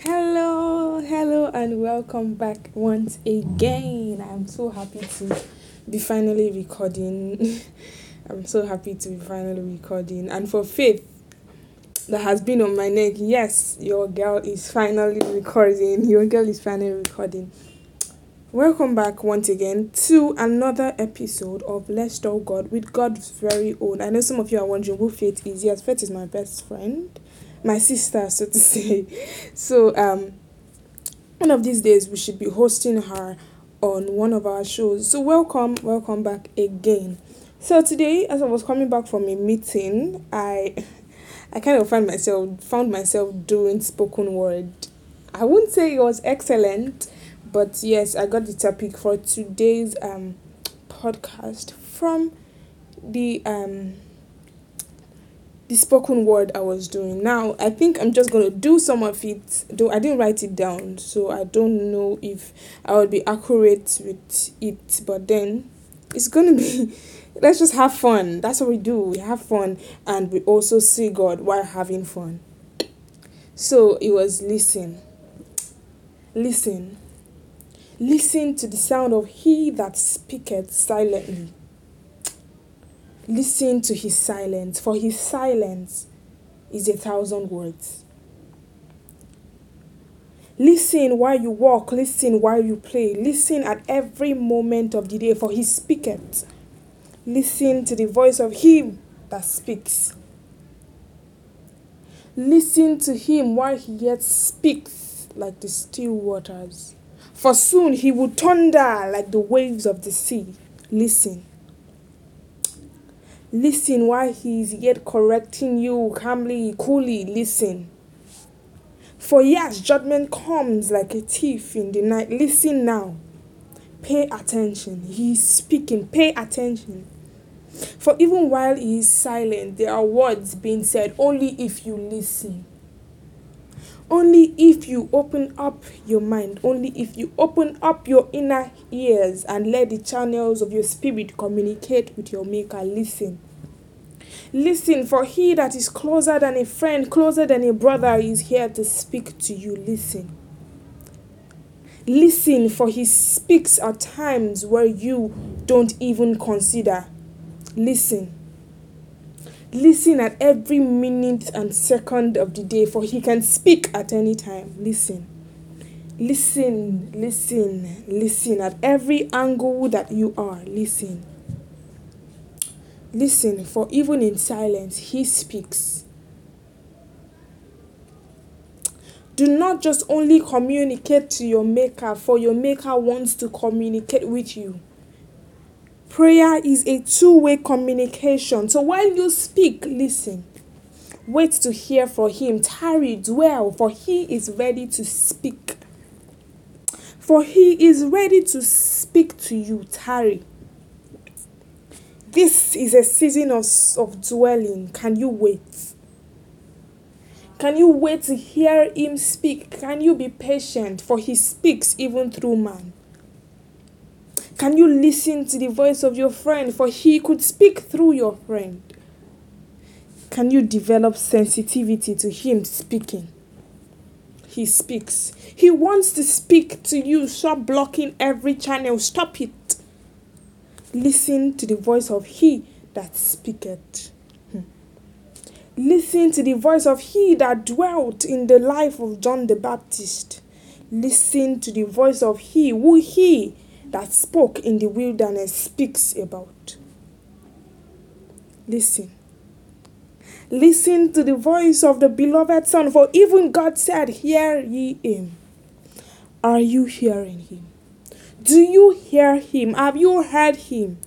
Hello, hello, and welcome back once again. I'm so happy to be finally recording. I'm so happy to be finally recording. And for Faith, that has been on my neck, yes, your girl is finally recording. Your girl is finally recording. Welcome back once again to another episode of Let's Talk God with God's very own. I know some of you are wondering who Faith is. Yes, Faith is my best friend my sister, so to say. So um, one of these days we should be hosting her on one of our shows. So welcome, welcome back again. So today, as I was coming back from a meeting, I I kind of found myself found myself doing spoken word. I wouldn't say it was excellent, but yes, I got the topic for today's um podcast from the um the spoken word I was doing. Now, I think I'm just to do some of it. Though I didn't write it down, so I don't know if I would be accurate with it. But then it's to be let's just have fun. That's what we do. We have fun and we also see God while having fun. So it was listen. Listen. Listen to the sound of he that speaketh silently Listen to his silence, for his silence is a thousand words. Listen while you walk, listen while you play, listen at every moment of the day, for he speaketh. Listen to the voice of him that speaks. Listen to him while he yet speaks like the still waters. For soon he will thunder like the waves of the sea. Listen. Listen while he is yet correcting you calmly, coolly. Listen. For yes, judgment comes like a thief in the night. Listen now. Pay attention. He is speaking. Pay attention. For even while he is silent, there are words being said only if you listen. Only if you open up your mind, only if you open up your inner ears and let the channels of your spirit communicate with your Maker. Listen. Listen, for he that is closer than a friend, closer than a brother, is here to speak to you. Listen. Listen, for he speaks at times where you don't even consider. Listen. Listen at every minute and second of the day, for he can speak at any time. Listen. Listen, listen, listen at every angle that you are. Listen. Listen, for even in silence, He speaks. Do not just only communicate to your Maker, for your Maker wants to communicate with you. Prayer is a two way communication. So while you speak, listen. Wait to hear from Him. Tarry, dwell, for He is ready to speak. For He is ready to speak to you. Tarry. This is a season of, of dwelling. Can you wait? Can you wait to hear him speak? Can you be patient? For he speaks even through man. Can you listen to the voice of your friend? For he could speak through your friend. Can you develop sensitivity to him speaking? He speaks. He wants to speak to you. Stop blocking every channel. Stop it. Listen to the voice of he that speaketh. Hmm. Listen to the voice of he that dwelt in the life of John the Baptist. Listen to the voice of he who he that spoke in the wilderness speaks about. Listen. Listen to the voice of the beloved Son, for even God said, Hear ye him. Are you hearing him? Do you hear him? Have you heard him?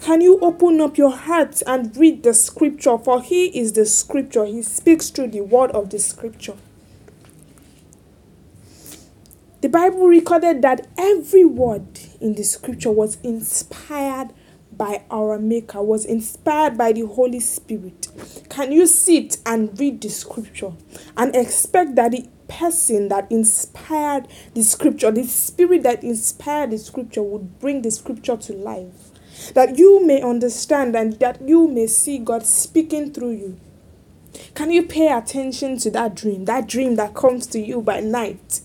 Can you open up your heart and read the scripture? For he is the scripture. He speaks through the word of the scripture. The Bible recorded that every word in the scripture was inspired by our Maker, was inspired by the Holy Spirit. Can you sit and read the scripture and expect that the person that inspired the scripture, the spirit that inspired the scripture, would bring the scripture to life. That you may understand and that you may see God speaking through you. Can you pay attention to that dream, that dream that comes to you by night?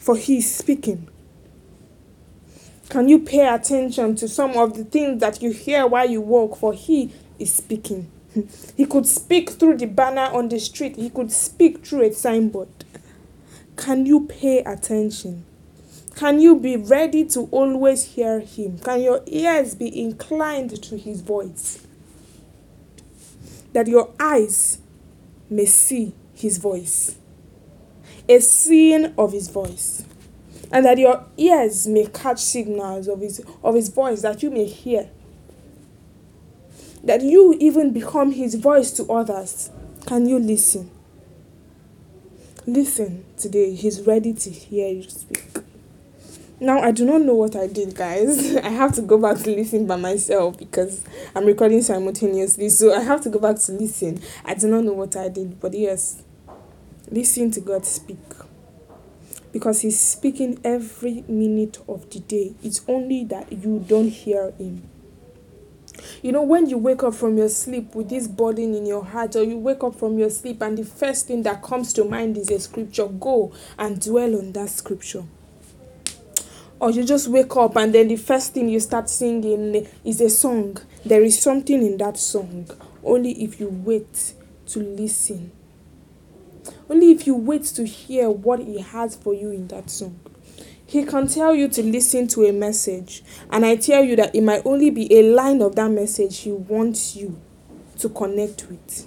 For He is speaking. Can you pay attention to some of the things that you hear while you walk? For He is speaking. He could speak through the banner on the street, He could speak through a signboard. Can you pay attention? Can you be ready to always hear Him? Can your ears be inclined to His voice? That your eyes may see His voice, a seeing of His voice and that your ears may catch signals of his of his voice that you may hear that you even become his voice to others. Can you listen? Listen today. He's ready to hear you speak. Now i do not know what i did guys. I have to go back to listen by myself because i'm recording simultaneously so i have to go back to listen. I do not know what i did but yes listen to god speak because he's speaking every minute of the day. It's only that you don't hear him. You know, when you wake up from your sleep with this burden in your heart, or you wake up from your sleep and the first thing that comes to mind is a scripture, go and dwell on that scripture. Or you just wake up and then the first thing you start singing is a song. There is something in that song, only if you wait to listen only if you wait to hear what He has for you in that song. He can tell you to listen to a message, and I tell you that it might only be a line of that message He wants you to connect with.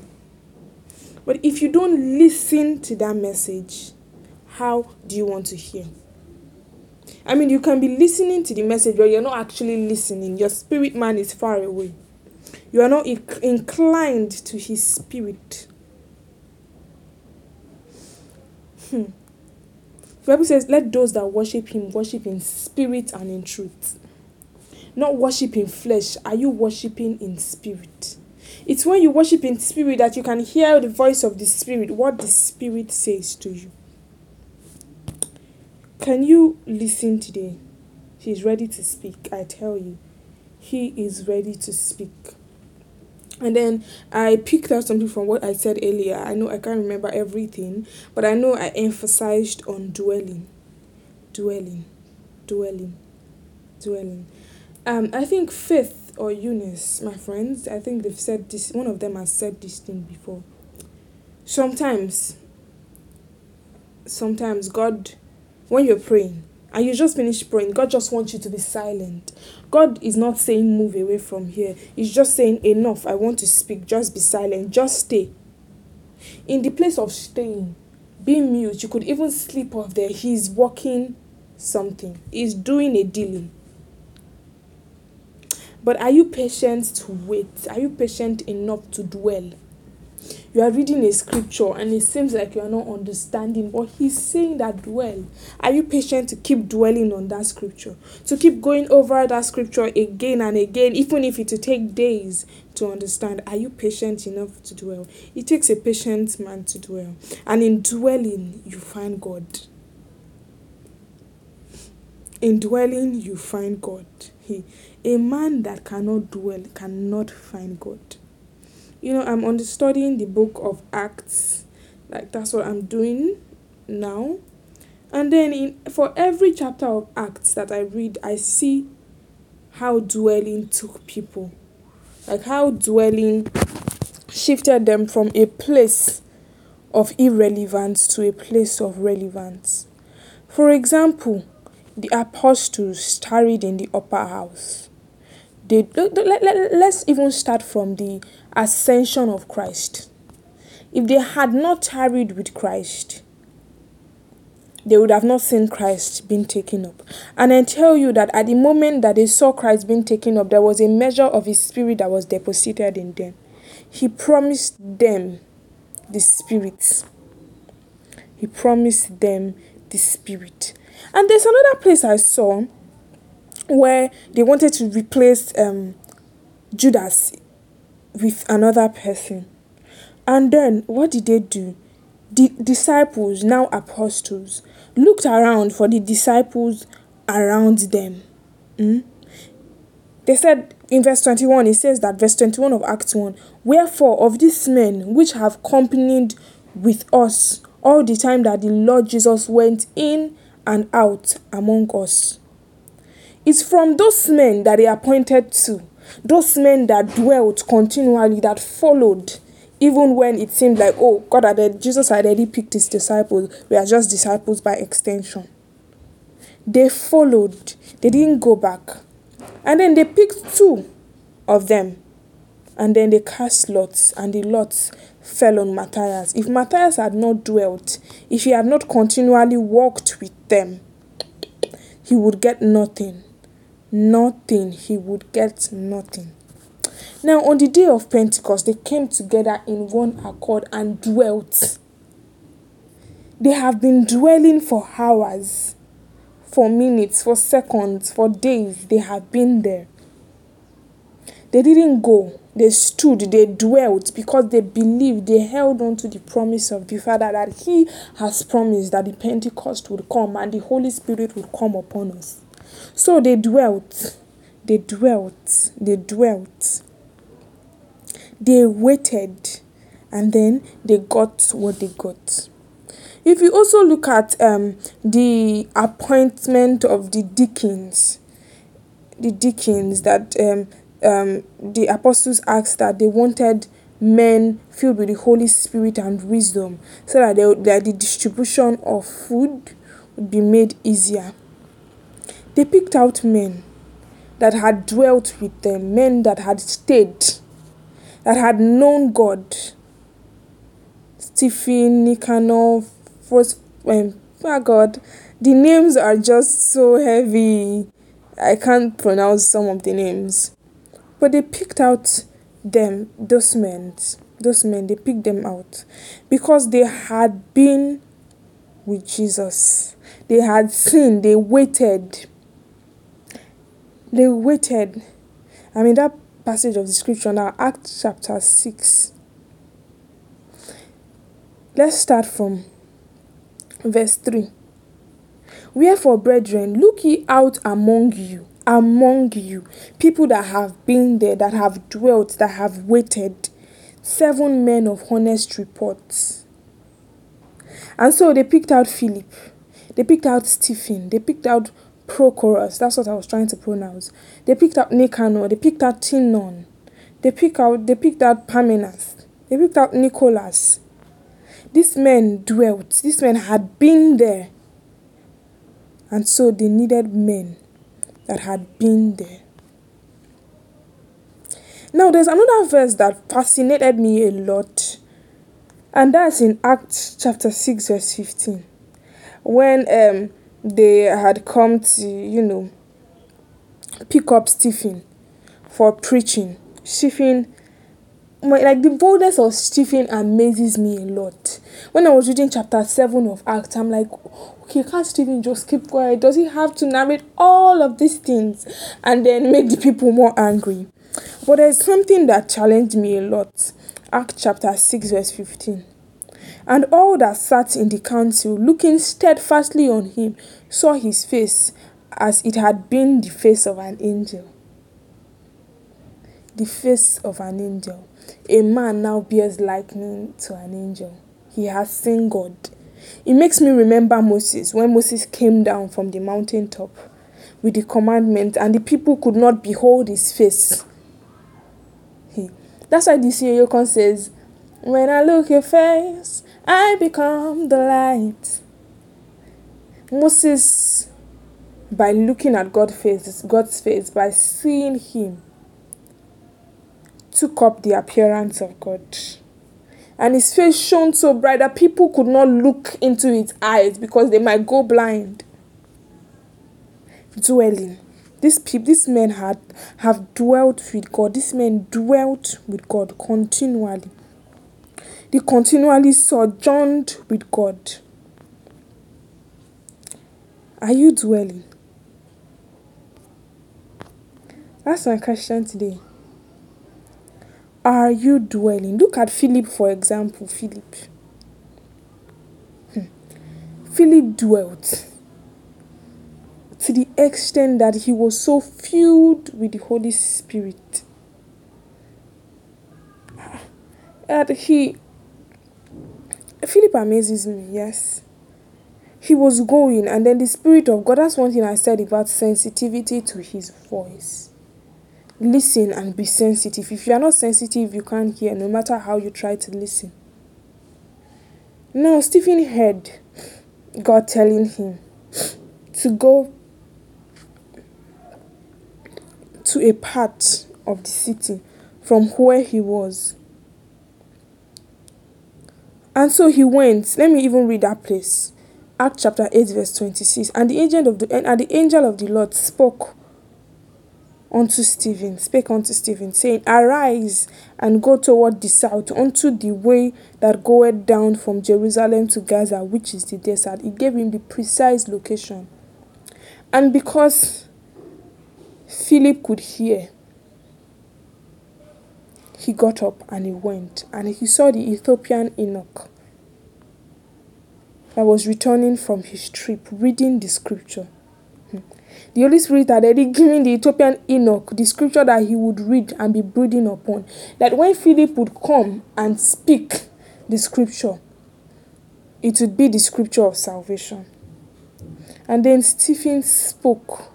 But if you don't listen to that message, how do you want to hear? I mean, you can be listening to the message, but you're not actually listening. Your spirit man is far away. You are not inclined to his spirit. Hmm. The Bible says, Let those that worship him worship in spirit and in truth. Not worship in flesh. Are you worshiping in spirit? It's when you worship in spirit that you can hear the voice of the spirit, what the spirit says to you. Can you listen today? He's ready to speak. I tell you, he is ready to speak. And then I picked out something from what I said earlier. I know I can't remember everything, but I know I emphasized on dwelling, dwelling, dwelling, dwelling. Um, I think Faith or Eunice, my friends, I think they've said this. One of them has said this thing before. Sometimes, sometimes God, when you're praying, and you just finish praying, God just wants you to be silent. God is not saying move away from here. He's just saying enough. I want to speak. Just be silent. Just stay. In the place of staying, being mute, you could even sleep off there. He's working something. He's doing a dealing. But are you patient to wait? Are you patient enough to dwell? You are reading a scripture and it seems like you are not understanding but he's saying that dwell. Are you patient to keep dwelling on that scripture? To keep going over that scripture again and again even if it will take days to understand. Are you patient enough to dwell? It takes a patient man to dwell. And in dwelling you find god. In dwelling you find god. He a man that cannot dwell cannot find god you know i'm understudying the book of acts. Like that's what i'm doing now. And then in for every chapter of acts that i read i see how dwelling took people. Like how dwelling shifted them from a place of irrelevance to a place of relevance. For example the apostles tarried in the upper house they let, let, let's even start from the ascension of Christ. If they had not tarried with Christ, they would have not seen Christ being taken up. And I tell you that at the moment that they saw Christ being taken up, there was a measure of his spirit that was deposited in them. He promised them the spirit. He promised them the spirit. And there's another place I saw where they wanted to replace um, Judas with another person. And then what did they do? The disciples, now apostles, looked around for the disciples around them. Mm? They said, in verse 21, it says that verse 21 of Acts 1 Wherefore, of these men which have accompanied with us all the time that the Lord Jesus went in and out among us. It's from those men that he appointed to, those men that dwelt continually, that followed, even when it seemed like, oh, God had Jesus had already picked his disciples. We are just disciples by extension. They followed, they didn't go back. And then they picked two of them. And then they cast lots, and the lots fell on Matthias. If Matthias had not dwelt, if he had not continually walked with them, he would get nothing. Nothing. He would get nothing. Now, on the day of Pentecost, they came together in one accord and dwelt. They have been dwelling for hours, for minutes, for seconds, for days. They have been there. They didn't go they stood, they dwelt because they believed, they held on to the promise of the Father that He has promised that the Pentecost would come and the Holy Spirit would come upon us. So they dwelt, they dwelt, they dwelt. They waited and then they got what they got. If you also look at um, the appointment of the deacons, the deacons that um, um, the apostles asked that they wanted men filled with the Holy Spirit and wisdom so that, they, that the distribution of food would be made easier. They picked out men that had dwelt with them, men that had stayed, that had known God. Stephen, Nicanor, first, um, oh God, the names are just so heavy. I can't pronounce some of the names. But they picked out them, those men, those men, they picked them out because they had been with Jesus. They had seen, they waited. They waited. I mean, that passage of the scripture now, Acts chapter 6. Let's start from verse 3. Wherefore, brethren, look ye out among you among you, people that have been there, that have dwelt, that have waited, seven men of honest reports. And so they picked out Philip, they picked out Stephen, they picked out Prochorus, that's what I was trying to pronounce. They picked out Nicanor, they picked out Timon, they picked out they picked out Parmenas, they picked out Nicholas. These men dwelt, these men had been there. And so they needed men that had been there. Now, there's another verse that fascinated me a lot, and that's in Acts chapter 6, verse 15. When um, they had come to, you know, pick up Stephen for preaching. Stephen my, like the boldness of Stephen amazes me a lot. When I was reading chapter 7 of Acts, I'm like, okay, can't Stephen just keep quiet? Does he have to narrate all of these things and then make the people more angry? But there's something that challenged me a lot. Acts chapter 6, verse 15. And all that sat in the council, looking steadfastly on him, saw his face as it had been the face of an angel. The face of an angel. A man now bears likeness to an angel. He has seen God. It makes me remember Moses when Moses came down from the mountaintop with the commandment and the people could not behold his face. He, that's why this Yokon says, When I look your face, I become the light. Moses, by looking at God's face, God's face, by seeing him, took up the appearance of God. And his face shone so bright that people could not look into his eyes because they might go blind. Dwelling. These people, these men had have dwelt with God. These men dwelt with God continually. They continually sojourned with God. Are you dwelling? That's my question today are you dwelling? Look at Philip, for example. Philip. Hmm. Philip dwelt. to the extent that he was so filled with the Holy Spirit that he Philip amazes me, yes. He was going, and then the Spirit of God. That's one thing I said about sensitivity to His voice. Listen and be sensitive. If you are not sensitive, you can't hear, no matter how you try to listen. Now, Stephen heard God telling him to go to a part of the city from where he was. And so he went. Let me even read that place. Act chapter 8, verse 26. And the angel of the and the angel of the Lord spoke unto Stephen, spake unto Stephen, saying, Arise and go toward the south, unto the way that goeth down from Jerusalem to Gaza, which is the desert. He gave him the precise location. And because Philip could hear, he got up and he went, and he saw the Ethiopian eunuch that was returning from his trip, reading the scripture. Hmm. The Holy Spirit had already given the Ethiopian eunuch the scripture that he would read and be brooding upon. That when Philip would come and speak the scripture, it would be the scripture of salvation. And then Stephen spoke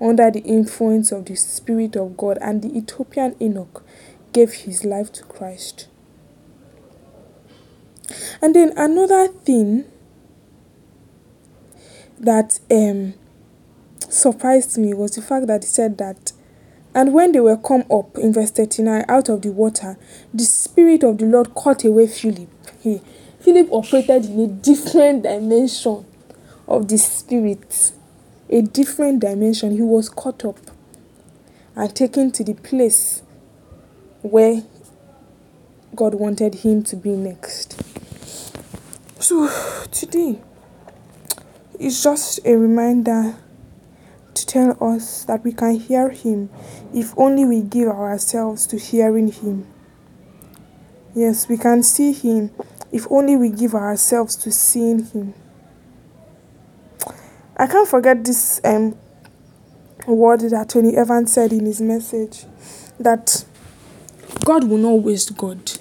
under the influence of the Spirit of God, and the Ethiopian eunuch gave his life to Christ. And then another thing that um, surprised me was the fact that he said that, and when they were come up in verse 39 out of the water, the Spirit of the Lord caught away Philip. He, Philip operated in a different dimension of the Spirit, a different dimension. He was caught up and taken to the place where God wanted him to be next. So, today is just a reminder to tell us that we can hear Him if only we give ourselves to hearing Him. Yes, we can see Him if only we give ourselves to seeing Him. I can't forget this um, word that Tony Evans said in his message that God will not waste God.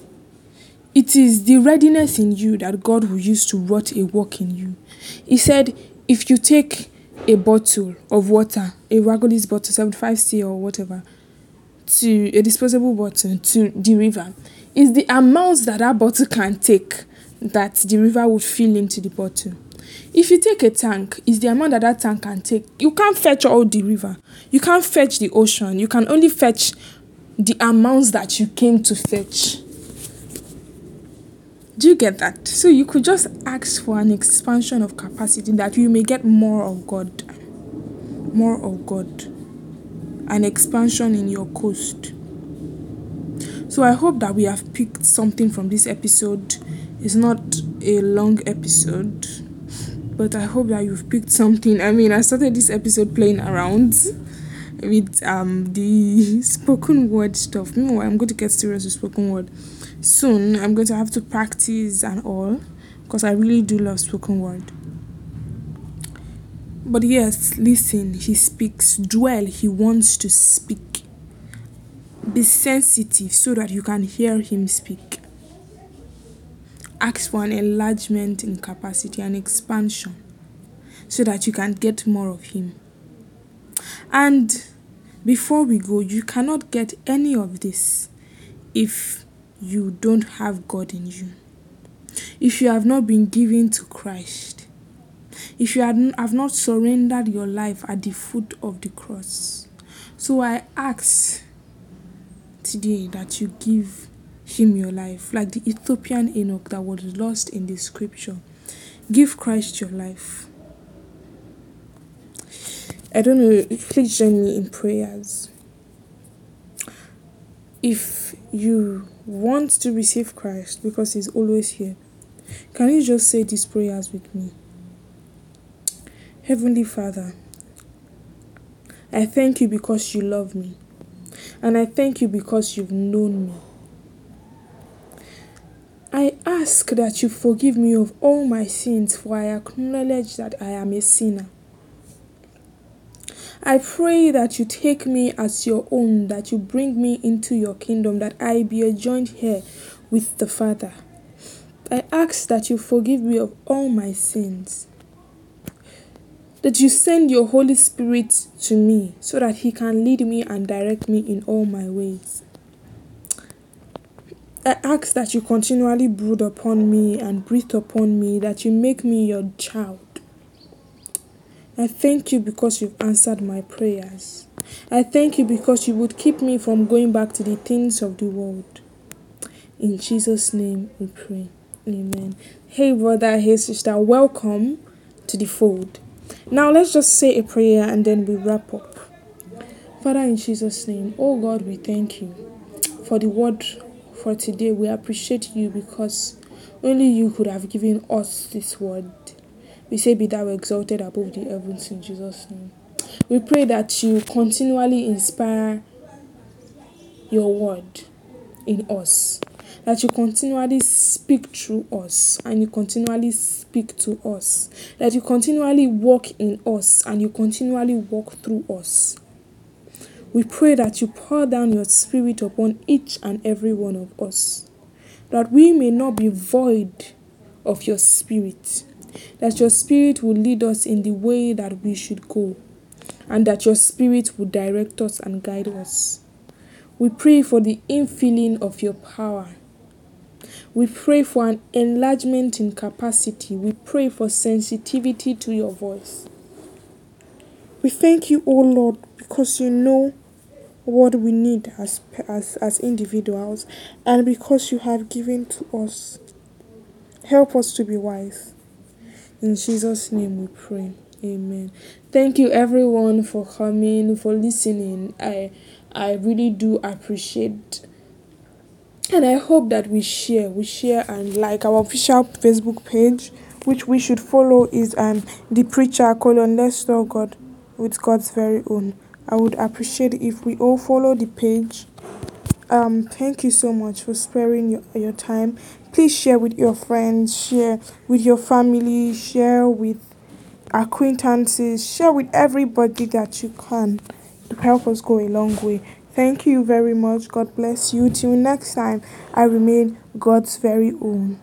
It is the readiness in you that God will use to wrought a work in you. He said, if you take a bottle of water, a Ragolis bottle, 75C or whatever, to a disposable bottle to the river, is the amount that that bottle can take that the river would fill into the bottle. If you take a tank, is the amount that that tank can take. You can't fetch all the river. You can't fetch the ocean. You can only fetch the amounts that you came to fetch. Do you get that? So you could just ask for an expansion of capacity that you may get more of God. More of God. An expansion in your coast. So I hope that we have picked something from this episode. It's not a long episode, but I hope that you've picked something. I mean, I started this episode playing around with um the spoken word stuff. Meanwhile, I'm going to get serious with spoken word soon i'm going to have to practice and all because i really do love spoken word. But yes listen he speaks dwell he wants to speak. Be sensitive so that you can hear him speak. Ask for an enlargement in capacity and expansion so that you can get more of him. And before we go you cannot get any of this if you don't have God in you, if you have not been given to Christ, if you have not surrendered your life at the foot of the cross. So I ask today that you give him your life, like the Ethiopian eunuch that was lost in the scripture. Give Christ your life. I don't know, please join me in prayers. If you want to receive Christ because He's always here, can you just say these prayers with me? Heavenly Father, I thank you because you love me, and I thank you because you've known me. I ask that you forgive me of all my sins, for I acknowledge that I am a sinner. I pray that you take me as your own, that you bring me into your kingdom, that I be a joint heir with the Father. I ask that you forgive me of all my sins. That you send your Holy Spirit to me so that He can lead me and direct me in all my ways. I ask that you continually brood upon me and breathe upon me, that you make me your child. I thank you because you've answered my prayers. I thank you because you would keep me from going back to the things of the world. In Jesus' name we pray. Amen. Hey, brother, hey, sister, welcome to the fold. Now, let's just say a prayer and then we wrap up. Father, in Jesus' name, oh God, we thank you for the word for today. We appreciate you because only you could have given us this word. We say, Be thou exalted above the heavens in Jesus' name. We pray that you continually inspire your word in us, that you continually speak through us and you continually speak to us, that you continually walk in us and you continually walk through us. We pray that you pour down your spirit upon each and every one of us, that we may not be void of your spirit, that your spirit will lead us in the way that we should go, and that your spirit will direct us and guide us. We pray for the infilling of your power. We pray for an enlargement in capacity. We pray for sensitivity to your voice. We thank you, O Lord, because you know what we need as, as, as individuals and because you have given to us. Help us to be wise. In Jesus' name we pray. Amen. Thank you everyone for coming, for listening. I I really do appreciate and I hope that we share, we share and like our official Facebook page, which we should follow is um the preacher colon let's know God with God's very own. I would appreciate if we all follow the page. Um, thank you so much for sparing your, your time. Please share with your friends, share with your family, share with acquaintances, share with everybody that you can to help us go a long way. Thank you very much. God bless you. Till next time, I remain God's very own.